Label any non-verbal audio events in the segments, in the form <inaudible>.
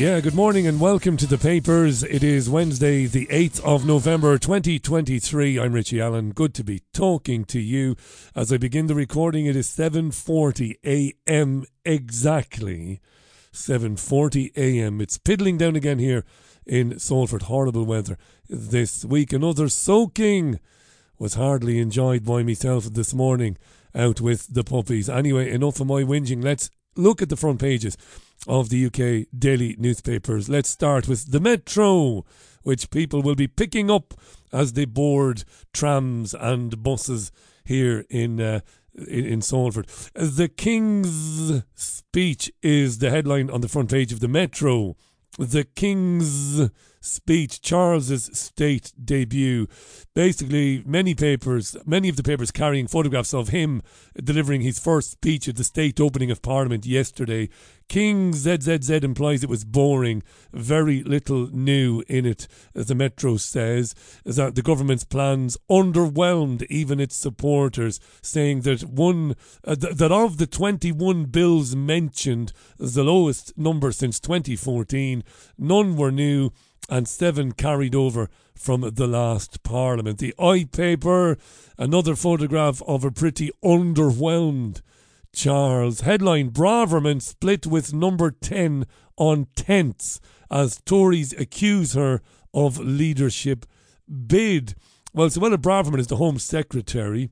Yeah, good morning and welcome to the papers. It is Wednesday, the 8th of November 2023. I'm Richie Allen. Good to be talking to you. As I begin the recording, it is 7:40 a.m. exactly. 7:40 a.m. It's piddling down again here in Salford. Horrible weather this week. Another soaking was hardly enjoyed by myself this morning out with the puppies. Anyway, enough of my whinging. Let's look at the front pages of the UK daily newspapers. Let's start with the Metro, which people will be picking up as they board trams and buses here in. Uh, in, Salford. The King's speech is the headline on the front page of the Metro. The King's speech, Charles's state debut. Basically, many papers, many of the papers carrying photographs of him delivering his first speech at the state opening of Parliament yesterday. King ZZZ implies it was boring, very little new in it, as the Metro says, that the government's plans underwhelmed even its supporters, saying that one uh, th- that of the 21 bills mentioned, the lowest number since 2014, none were new and seven carried over from the last Parliament. The eye paper, another photograph of a pretty underwhelmed Charles. Headline Braverman split with number 10 on tents as Tories accuse her of leadership bid. Well, Suella Braverman is the Home Secretary,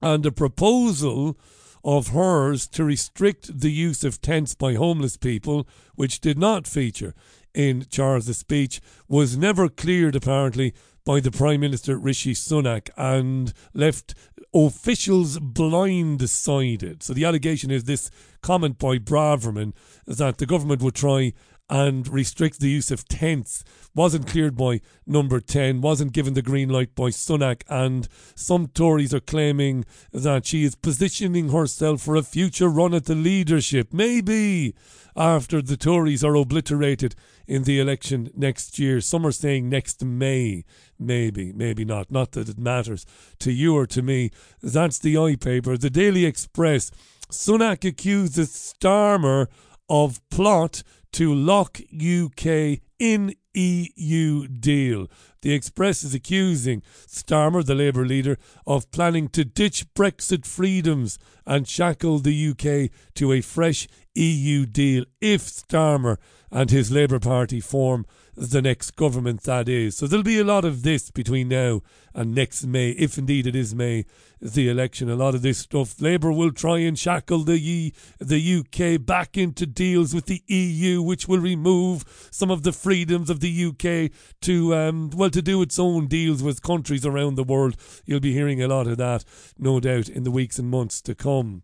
and a proposal of hers to restrict the use of tents by homeless people, which did not feature in Charles's speech, was never cleared apparently by the Prime Minister Rishi Sunak and left officials blindsided. So the allegation is this comment by Braverman is that the government would try and restrict the use of tents wasn't cleared by number 10, wasn't given the green light by Sunak, and some Tories are claiming that she is positioning herself for a future run at the leadership. Maybe after the Tories are obliterated in the election next year. Some are saying next May. Maybe, maybe not. Not that it matters to you or to me. That's the eye paper. The Daily Express. Sunak accuses Starmer of plot to lock UK in EU deal. The Express is accusing Starmer, the Labour leader, of planning to ditch Brexit freedoms and shackle the UK to a fresh EU deal if Starmer and his Labour Party form the next government, that is. So there'll be a lot of this between now and next May, if indeed it is May, the election. A lot of this stuff. Labour will try and shackle the, the UK back into deals with the EU, which will remove some of the freedoms of the UK to, um, well, to do its own deals with countries around the world. You'll be hearing a lot of that, no doubt, in the weeks and months to come.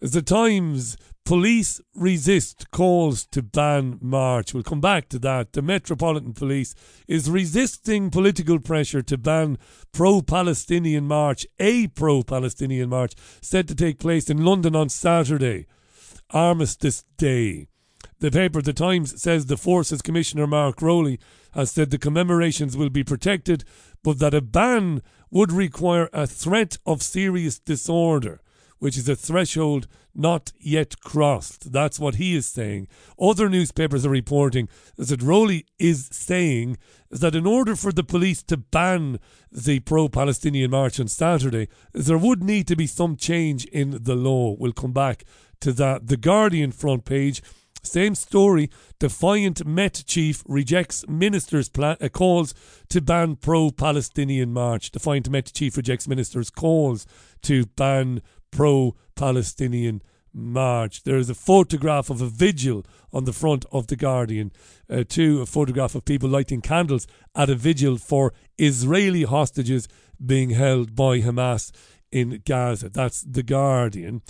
The Times Police resist calls to ban march. We'll come back to that. The Metropolitan Police is resisting political pressure to ban pro Palestinian march, a pro Palestinian march set to take place in London on Saturday, Armistice Day. The paper, The Times, says the Forces Commissioner Mark Rowley has said the commemorations will be protected, but that a ban would require a threat of serious disorder which is a threshold not yet crossed. That's what he is saying. Other newspapers are reporting that Rowley is saying that in order for the police to ban the pro Palestinian march on Saturday, there would need to be some change in the law. We'll come back to that. The Guardian front page. Same story. Defiant Met chief rejects minister's plan, uh, calls to ban pro Palestinian march. Defiant Met chief rejects minister's calls to ban pro Palestinian march. There is a photograph of a vigil on the front of The Guardian, uh, too, a photograph of people lighting candles at a vigil for Israeli hostages being held by Hamas in Gaza. That's The Guardian.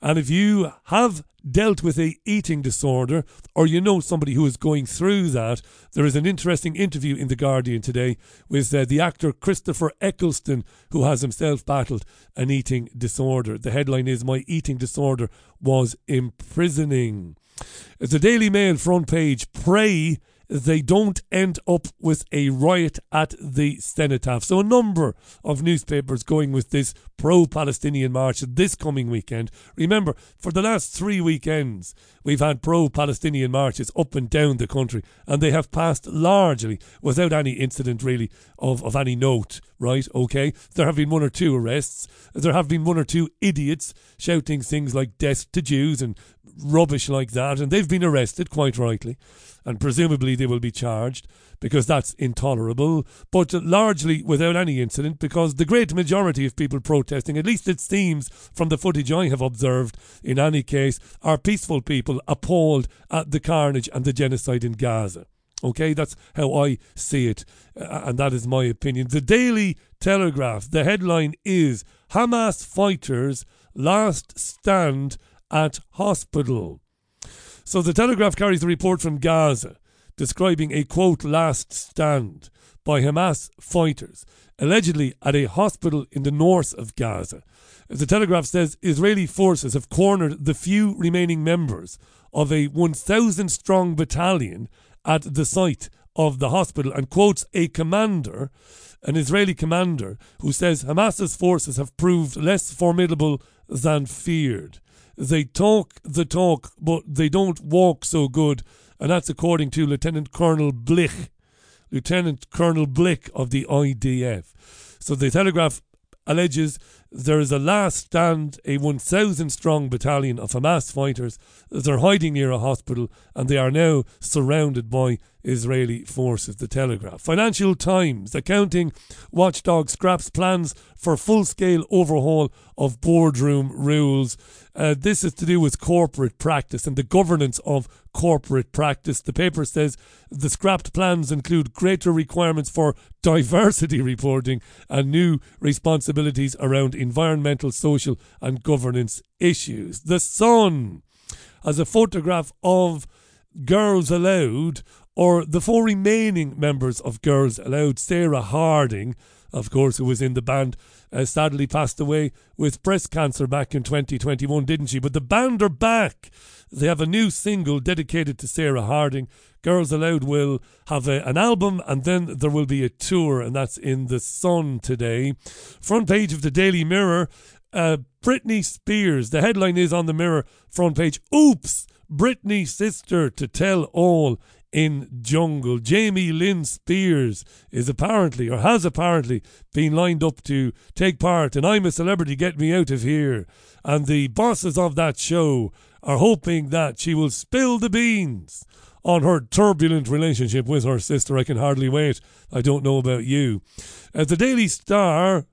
And if you have dealt with a eating disorder or you know somebody who is going through that, there is an interesting interview in The Guardian today with uh, the actor Christopher Eccleston, who has himself battled an eating disorder. The headline is My Eating Disorder Was Imprisoning. The Daily Mail front page Pray they don't end up with a riot at the cenotaph. So, a number of newspapers going with this pro Palestinian march this coming weekend. Remember, for the last three weekends, we've had pro Palestinian marches up and down the country, and they have passed largely without any incident really of, of any note, right? Okay. There have been one or two arrests. There have been one or two idiots shouting things like death to Jews and rubbish like that, and they've been arrested, quite rightly, and presumably they will be charged because that's intolerable, but largely without any incident because the great majority of people protesting, at least it seems from the footage I have observed in any case, are peaceful people appalled at the carnage and the genocide in Gaza. Okay, that's how I see it, and that is my opinion. The Daily Telegraph, the headline is Hamas fighters last stand at hospital. So the Telegraph carries a report from Gaza describing a quote last stand by Hamas fighters allegedly at a hospital in the north of Gaza. The Telegraph says Israeli forces have cornered the few remaining members of a 1,000 strong battalion at the site of the hospital and quotes a commander, an Israeli commander, who says Hamas's forces have proved less formidable than feared. They talk the talk, but they don't walk so good. And that's according to Lieutenant Colonel Blich, Lieutenant Colonel Blick of the IDF. So the Telegraph alleges there is a last stand, a 1,000 strong battalion of Hamas fighters. They're hiding near a hospital and they are now surrounded by Israeli forces. The Telegraph. Financial Times. Accounting watchdog scraps plans for full scale overhaul of boardroom rules. Uh, this is to do with corporate practice and the governance of corporate practice. The paper says the scrapped plans include greater requirements for diversity <laughs> reporting and new responsibilities around environmental, social, and governance issues. The Sun has a photograph of Girls Aloud, or the four remaining members of Girls Aloud, Sarah Harding, of course, who was in the band, uh, sadly passed away with breast cancer back in 2021, didn't she? But the band are back. They have a new single dedicated to Sarah Harding. Girls Aloud will have a, an album and then there will be a tour, and that's in the Sun today. Front page of the Daily Mirror. Uh, Britney Spears. The headline is on the Mirror front page. Oops! Britney's sister to tell all in Jungle. Jamie Lynn Spears is apparently, or has apparently, been lined up to take part in I'm a Celebrity, Get Me Out of Here. And the bosses of that show are hoping that she will spill the beans on her turbulent relationship with her sister. I can hardly wait. I don't know about you. At the Daily Star,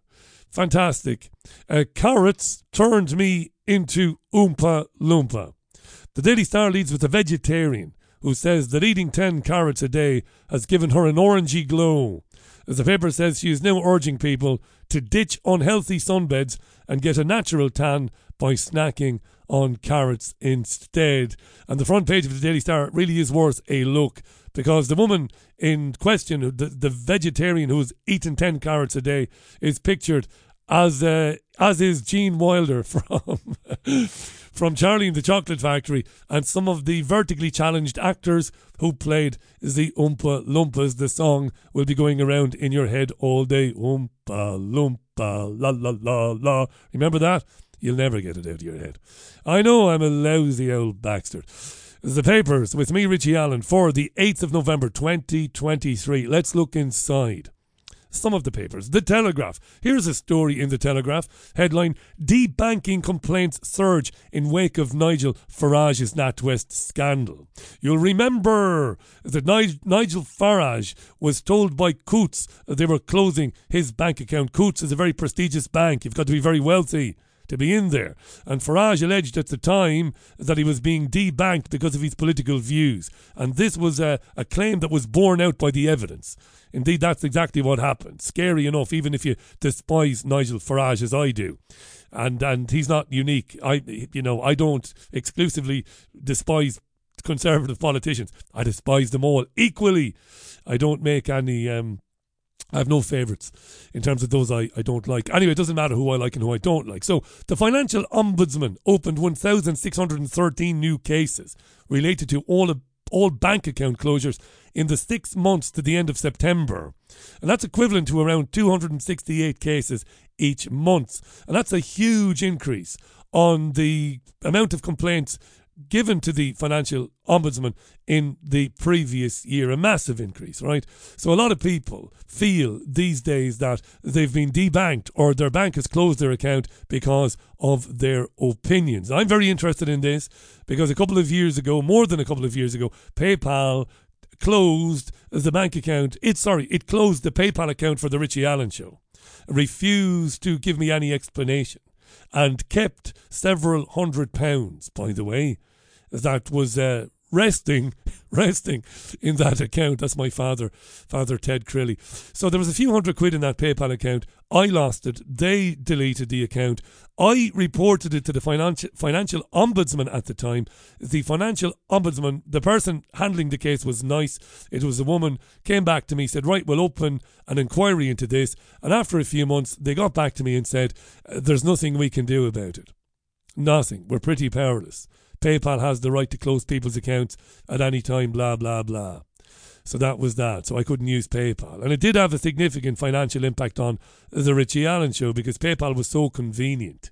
fantastic. Uh, carrots turned me into Oompa Loompa. The Daily Star leads with a vegetarian who says that eating 10 carrots a day has given her an orangey glow. As the paper says, she is now urging people to ditch unhealthy sunbeds and get a natural tan by snacking on carrots instead. And the front page of the Daily Star really is worth a look because the woman in question, the, the vegetarian who's eaten 10 carrots a day, is pictured as uh, as is Gene Wilder <laughs> from from Charlie and the Chocolate Factory and some of the vertically challenged actors who played the Oompa Loompas. The song will be going around in your head all day. Oompa Loompa, la la la la. Remember that? You'll never get it out of your head. I know I'm a lousy old Baxter. The papers with me, Richie Allen, for the 8th of November 2023. Let's look inside some of the papers. The Telegraph. Here's a story in The Telegraph. Headline Debanking complaints surge in wake of Nigel Farage's NatWest scandal. You'll remember that Nigel Farage was told by Coutts they were closing his bank account. Coutts is a very prestigious bank. You've got to be very wealthy to be in there. And Farage alleged at the time that he was being debanked because of his political views. And this was a, a claim that was borne out by the evidence. Indeed, that's exactly what happened. Scary enough, even if you despise Nigel Farage as I do. And and he's not unique. I you know, I don't exclusively despise conservative politicians. I despise them all equally. I don't make any um, I have no favourites in terms of those I, I don't like. Anyway, it doesn't matter who I like and who I don't like. So, the Financial Ombudsman opened 1,613 new cases related to all of all bank account closures in the six months to the end of September. And that's equivalent to around 268 cases each month. And that's a huge increase on the amount of complaints given to the financial ombudsman in the previous year, a massive increase, right? So a lot of people feel these days that they've been debanked or their bank has closed their account because of their opinions. I'm very interested in this because a couple of years ago, more than a couple of years ago, PayPal closed the bank account. It sorry, it closed the PayPal account for the Richie Allen show. Refused to give me any explanation and kept several hundred pounds, by the way, that was uh, resting, <laughs> resting in that account. That's my father, Father Ted Crilly. So there was a few hundred quid in that PayPal account. I lost it. They deleted the account. I reported it to the financial financial ombudsman at the time. The financial ombudsman, the person handling the case, was nice. It was a woman. Came back to me, said, "Right, we'll open an inquiry into this." And after a few months, they got back to me and said, "There's nothing we can do about it. Nothing. We're pretty powerless." PayPal has the right to close people's accounts at any time, blah, blah, blah. So that was that. So I couldn't use PayPal. And it did have a significant financial impact on the Richie Allen show because PayPal was so convenient.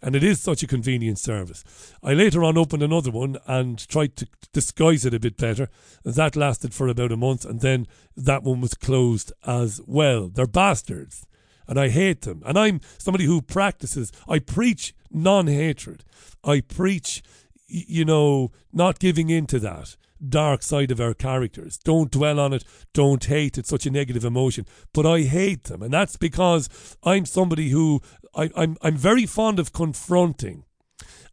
And it is such a convenient service. I later on opened another one and tried to disguise it a bit better. That lasted for about a month and then that one was closed as well. They're bastards. And I hate them. And I'm somebody who practices, I preach non hatred. I preach you know, not giving in to that dark side of our characters. Don't dwell on it. Don't hate. It's such a negative emotion. But I hate them. And that's because I'm somebody who I, I'm I'm very fond of confronting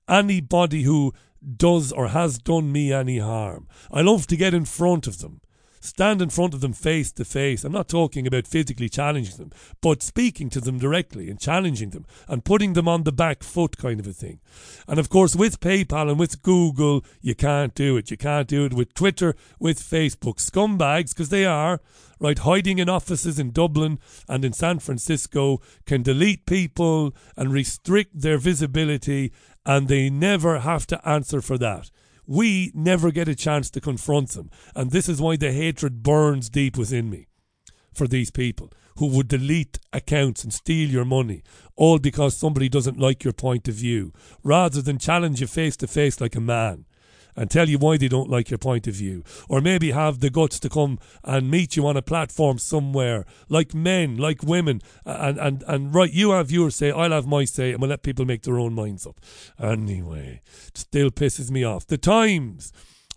anybody who does or has done me any harm. I love to get in front of them stand in front of them face to face. I'm not talking about physically challenging them, but speaking to them directly and challenging them and putting them on the back foot, kind of a thing. And of course, with PayPal and with Google, you can't do it. You can't do it with Twitter, with Facebook. Scumbags, because they are, right, hiding in offices in Dublin and in San Francisco, can delete people and restrict their visibility, and they never have to answer for that we never get a chance to confront them. And this is why the hatred burns deep within me for these people who would delete accounts and steal your money, all because somebody doesn't like your point of view, rather than challenge you face to face like a man and tell you why they don't like your point of view. Or maybe have the guts to come and meet you on a platform somewhere, like men, like women. And, and, and right, you have your say, I'll have my say, and we'll let people make their own minds up. Anyway, still pisses me off. The Times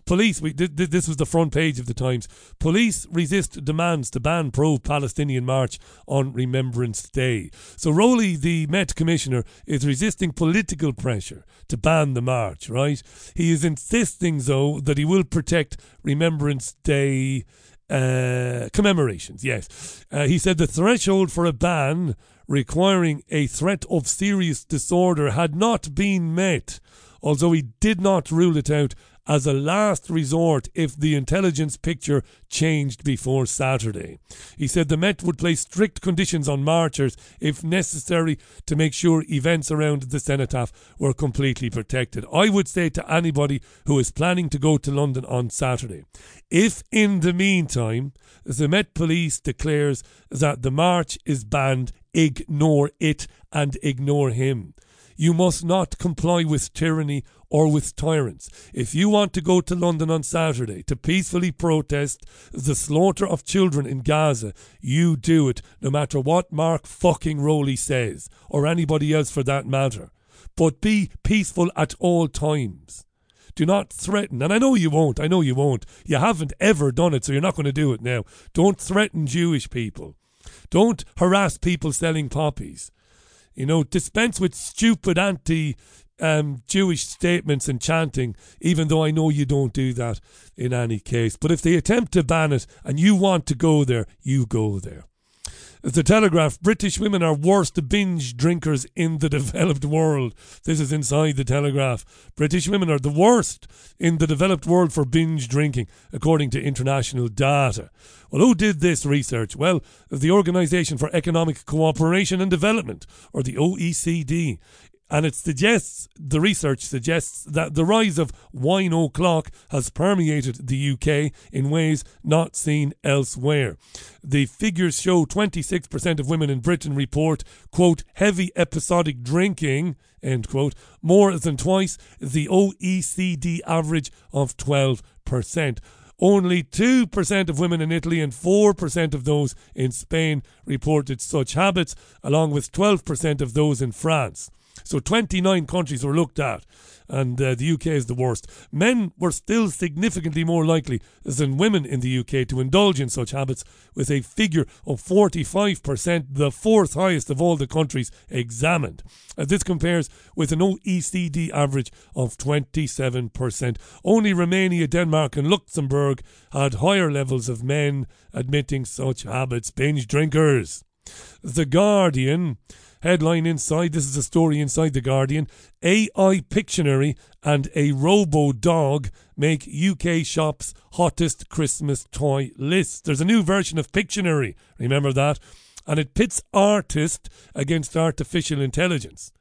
Police, we, this was the front page of the Times. Police resist demands to ban pro Palestinian march on Remembrance Day. So, Rowley, the Met Commissioner, is resisting political pressure to ban the march, right? He is insisting, though, that he will protect Remembrance Day uh, commemorations, yes. Uh, he said the threshold for a ban requiring a threat of serious disorder had not been met, although he did not rule it out as a last resort if the intelligence picture changed before Saturday. He said the Met would place strict conditions on marchers if necessary to make sure events around the cenotaph were completely protected. I would say to anybody who is planning to go to London on Saturday, if in the meantime the Met Police declares that the march is banned, ignore it and ignore him. You must not comply with tyranny or with tyrants. If you want to go to London on Saturday to peacefully protest the slaughter of children in Gaza, you do it, no matter what Mark fucking Rowley says, or anybody else for that matter. But be peaceful at all times. Do not threaten, and I know you won't, I know you won't. You haven't ever done it, so you're not going to do it now. Don't threaten Jewish people. Don't harass people selling poppies. You know, dispense with stupid anti um, Jewish statements and chanting, even though I know you don't do that in any case. But if they attempt to ban it and you want to go there, you go there. The Telegraph British women are worst binge drinkers in the <laughs> developed world. This is inside the Telegraph. British women are the worst in the developed world for binge drinking, according to international data. Well, who did this research? Well, the Organisation for Economic Cooperation and Development, or the OECD. And it suggests, the research suggests that the rise of wine o'clock has permeated the UK in ways not seen elsewhere. The figures show 26% of women in Britain report, quote, heavy episodic drinking, end quote, more than twice the OECD average of 12%. Only 2% of women in Italy and 4% of those in Spain reported such habits, along with 12% of those in France. So 29 countries were looked at, and uh, the UK is the worst. Men were still significantly more likely than women in the UK to indulge in such habits, with a figure of 45%, the fourth highest of all the countries examined. Uh, this compares with an OECD average of 27%. Only Romania, Denmark, and Luxembourg had higher levels of men admitting such habits. Binge drinkers. The Guardian Headline inside this is a story inside The Guardian. AI Pictionary and a Robo Dog make UK shops hottest Christmas toy list. There's a new version of Pictionary, remember that? And it pits artist against artificial intelligence.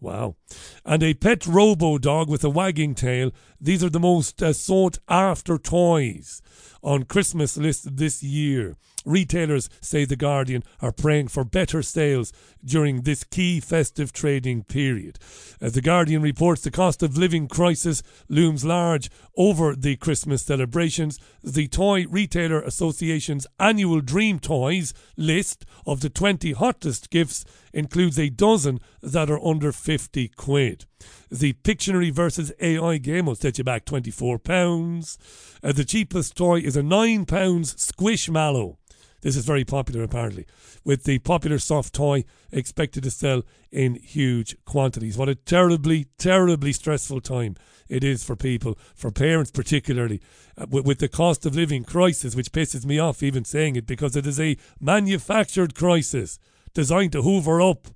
Wow. And a pet robo dog with a wagging tail. These are the most uh, sought after toys on Christmas list this year. Retailers, say The Guardian, are praying for better sales during this key festive trading period. As The Guardian reports, the cost of living crisis looms large over the Christmas celebrations. The Toy Retailer Association's annual Dream Toys list of the 20 hottest gifts includes a dozen that are under 50 quid. The Pictionary versus AI game will set you back £24. Uh, the cheapest toy is a £9 Squishmallow. This is very popular apparently, with the popular soft toy expected to sell in huge quantities. What a terribly, terribly stressful time it is for people, for parents particularly, uh, with, with the cost of living crisis, which pisses me off even saying it because it is a manufactured crisis designed to hoover up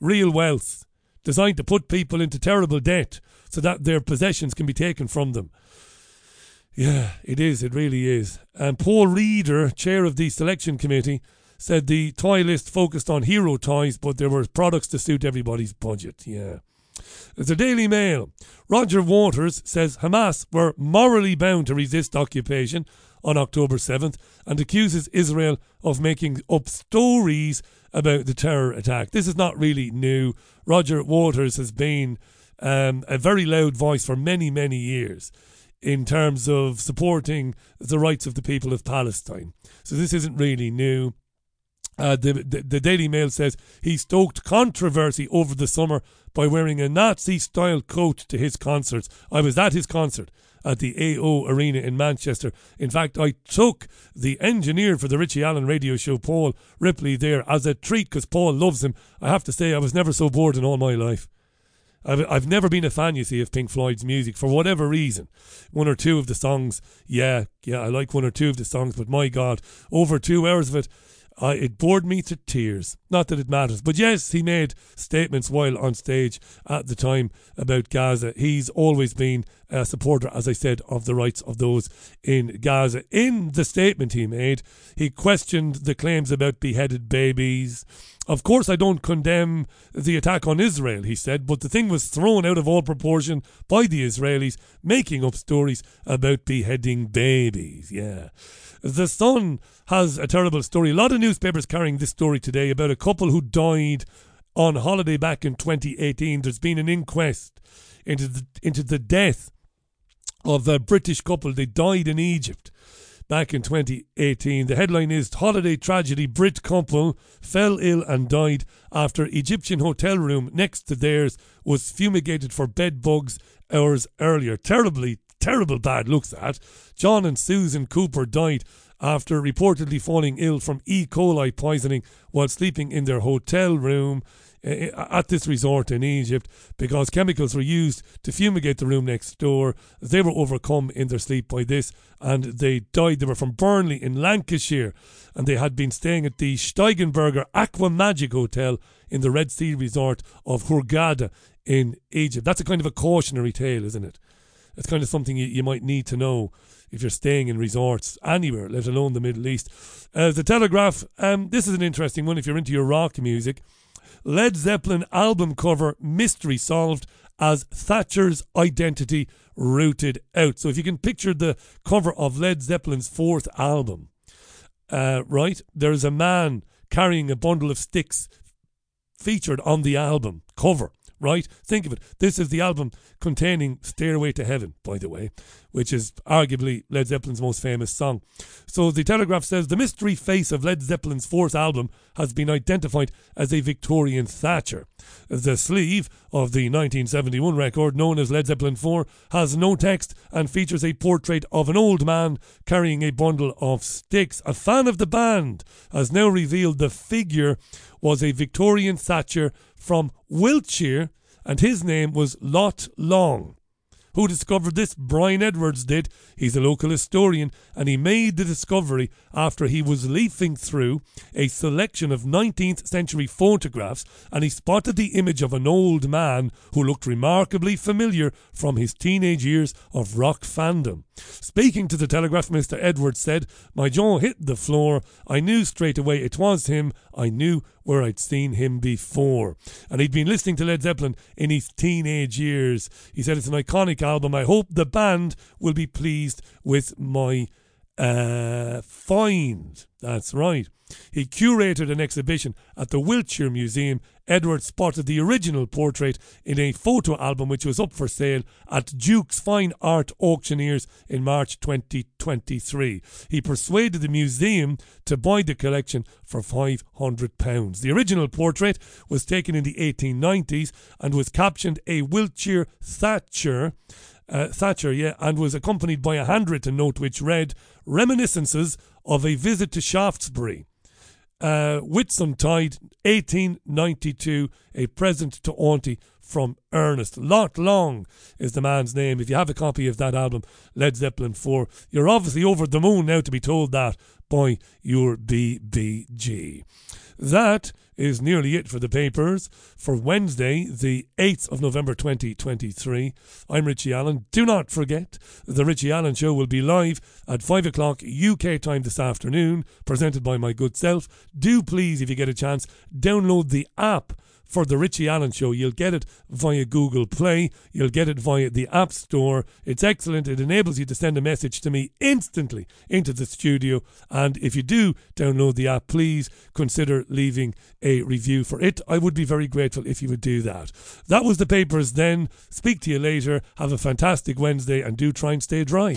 real wealth, designed to put people into terrible debt so that their possessions can be taken from them. Yeah, it is. It really is. And Paul Reeder, chair of the selection committee, said the toy list focused on hero toys, but there were products to suit everybody's budget. Yeah. The Daily Mail. Roger Waters says Hamas were morally bound to resist occupation on October 7th and accuses Israel of making up stories about the terror attack. This is not really new. Roger Waters has been um, a very loud voice for many, many years in terms of supporting the rights of the people of Palestine. So this isn't really new. Uh, the, the, the Daily Mail says he stoked controversy over the summer by wearing a Nazi style coat to his concerts. I was at his concert at the AO Arena in Manchester. In fact, I took the engineer for the Richie Allen radio show, Paul Ripley, there as a treat because Paul loves him. I have to say, I was never so bored in all my life. I've, I've never been a fan, you see, of Pink Floyd's music for whatever reason. One or two of the songs, yeah, yeah, I like one or two of the songs, but my God, over two hours of it, I, it bored me to tears. Not that it matters. But yes, he made statements while on stage at the time about Gaza. He's always been a supporter, as I said, of the rights of those in Gaza. In the statement he made, he questioned the claims about beheaded babies. Of course, I don't condemn the attack on Israel, he said, but the thing was thrown out of all proportion by the Israelis, making up stories about beheading babies. Yeah. The Sun has a terrible story. A lot of newspapers carrying this story today about a couple who died on holiday back in 2018. There's been an inquest into the, into the death of the British couple. They died in Egypt back in 2018. The headline is Holiday Tragedy Brit couple fell ill and died after Egyptian hotel room next to theirs was fumigated for bed bugs hours earlier. Terribly, terrible bad looks that. John and Susan Cooper died after reportedly falling ill from E. coli poisoning while sleeping in their hotel room. Eh, eh, at this resort in Egypt because chemicals were used to fumigate the room next door. They were overcome in their sleep by this and they died. They were from Burnley in Lancashire and they had been staying at the Steigenberger Aqua Magic Hotel in the Red Sea resort of Hurghada in Egypt. That's a kind of a cautionary tale, isn't it? It's kind of something you, you might need to know if you're staying in resorts anywhere, let alone the Middle East. Uh, the Telegraph, um, this is an interesting one if you're into your rock music. Led Zeppelin album cover mystery solved as Thatcher's identity rooted out. So if you can picture the cover of Led Zeppelin's fourth album, uh, right, there's a man carrying a bundle of sticks featured on the album cover right? Think of it. This is the album containing Stairway to Heaven, by the way, which is arguably Led Zeppelin's most famous song. So the Telegraph says the mystery face of Led Zeppelin's fourth album has been identified as a Victorian Thatcher. The sleeve of the 1971 record, known as Led Zeppelin 4, has no text and features a portrait of an old man carrying a bundle of sticks. A fan of the band has now revealed the figure was a Victorian Thatcher from Wiltshire, and his name was Lot Long. Who discovered this? Brian Edwards did. He's a local historian, and he made the discovery after he was leafing through a selection of 19th century photographs and he spotted the image of an old man who looked remarkably familiar from his teenage years of rock fandom. Speaking to the Telegraph, Mr. Edwards said, My jaw hit the floor. I knew straight away it was him. I knew where I'd seen him before. And he'd been listening to Led Zeppelin in his teenage years. He said it's an iconic album. I hope the band will be pleased with my uh, find. That's right. He curated an exhibition at the Wiltshire Museum. Edward spotted the original portrait in a photo album which was up for sale at Duke's Fine Art Auctioneers in March 2023. He persuaded the museum to buy the collection for £500. The original portrait was taken in the 1890s and was captioned A Wiltshire Thatcher. Uh, Thatcher, yeah, and was accompanied by a handwritten note which read, Reminiscences of a visit to Shaftesbury. Uh, Whitsuntide, 1892, a present to Auntie from Ernest. Lot Long is the man's name. If you have a copy of that album, Led Zeppelin 4, you're obviously over the moon now to be told that by your BBG. That is nearly it for the papers for Wednesday, the 8th of November 2023. I'm Richie Allen. Do not forget, the Richie Allen Show will be live at 5 o'clock UK time this afternoon, presented by my good self. Do please, if you get a chance, download the app for the Richie Allen Show. You'll get it via Google Play. You'll get it via the App Store. It's excellent. It enables you to send a message to me instantly into the studio. And if you do download the app, please consider leaving a review for it. I would be very grateful if you would do that. That was the papers then. Speak to you later. Have a fantastic Wednesday and do try and stay dry.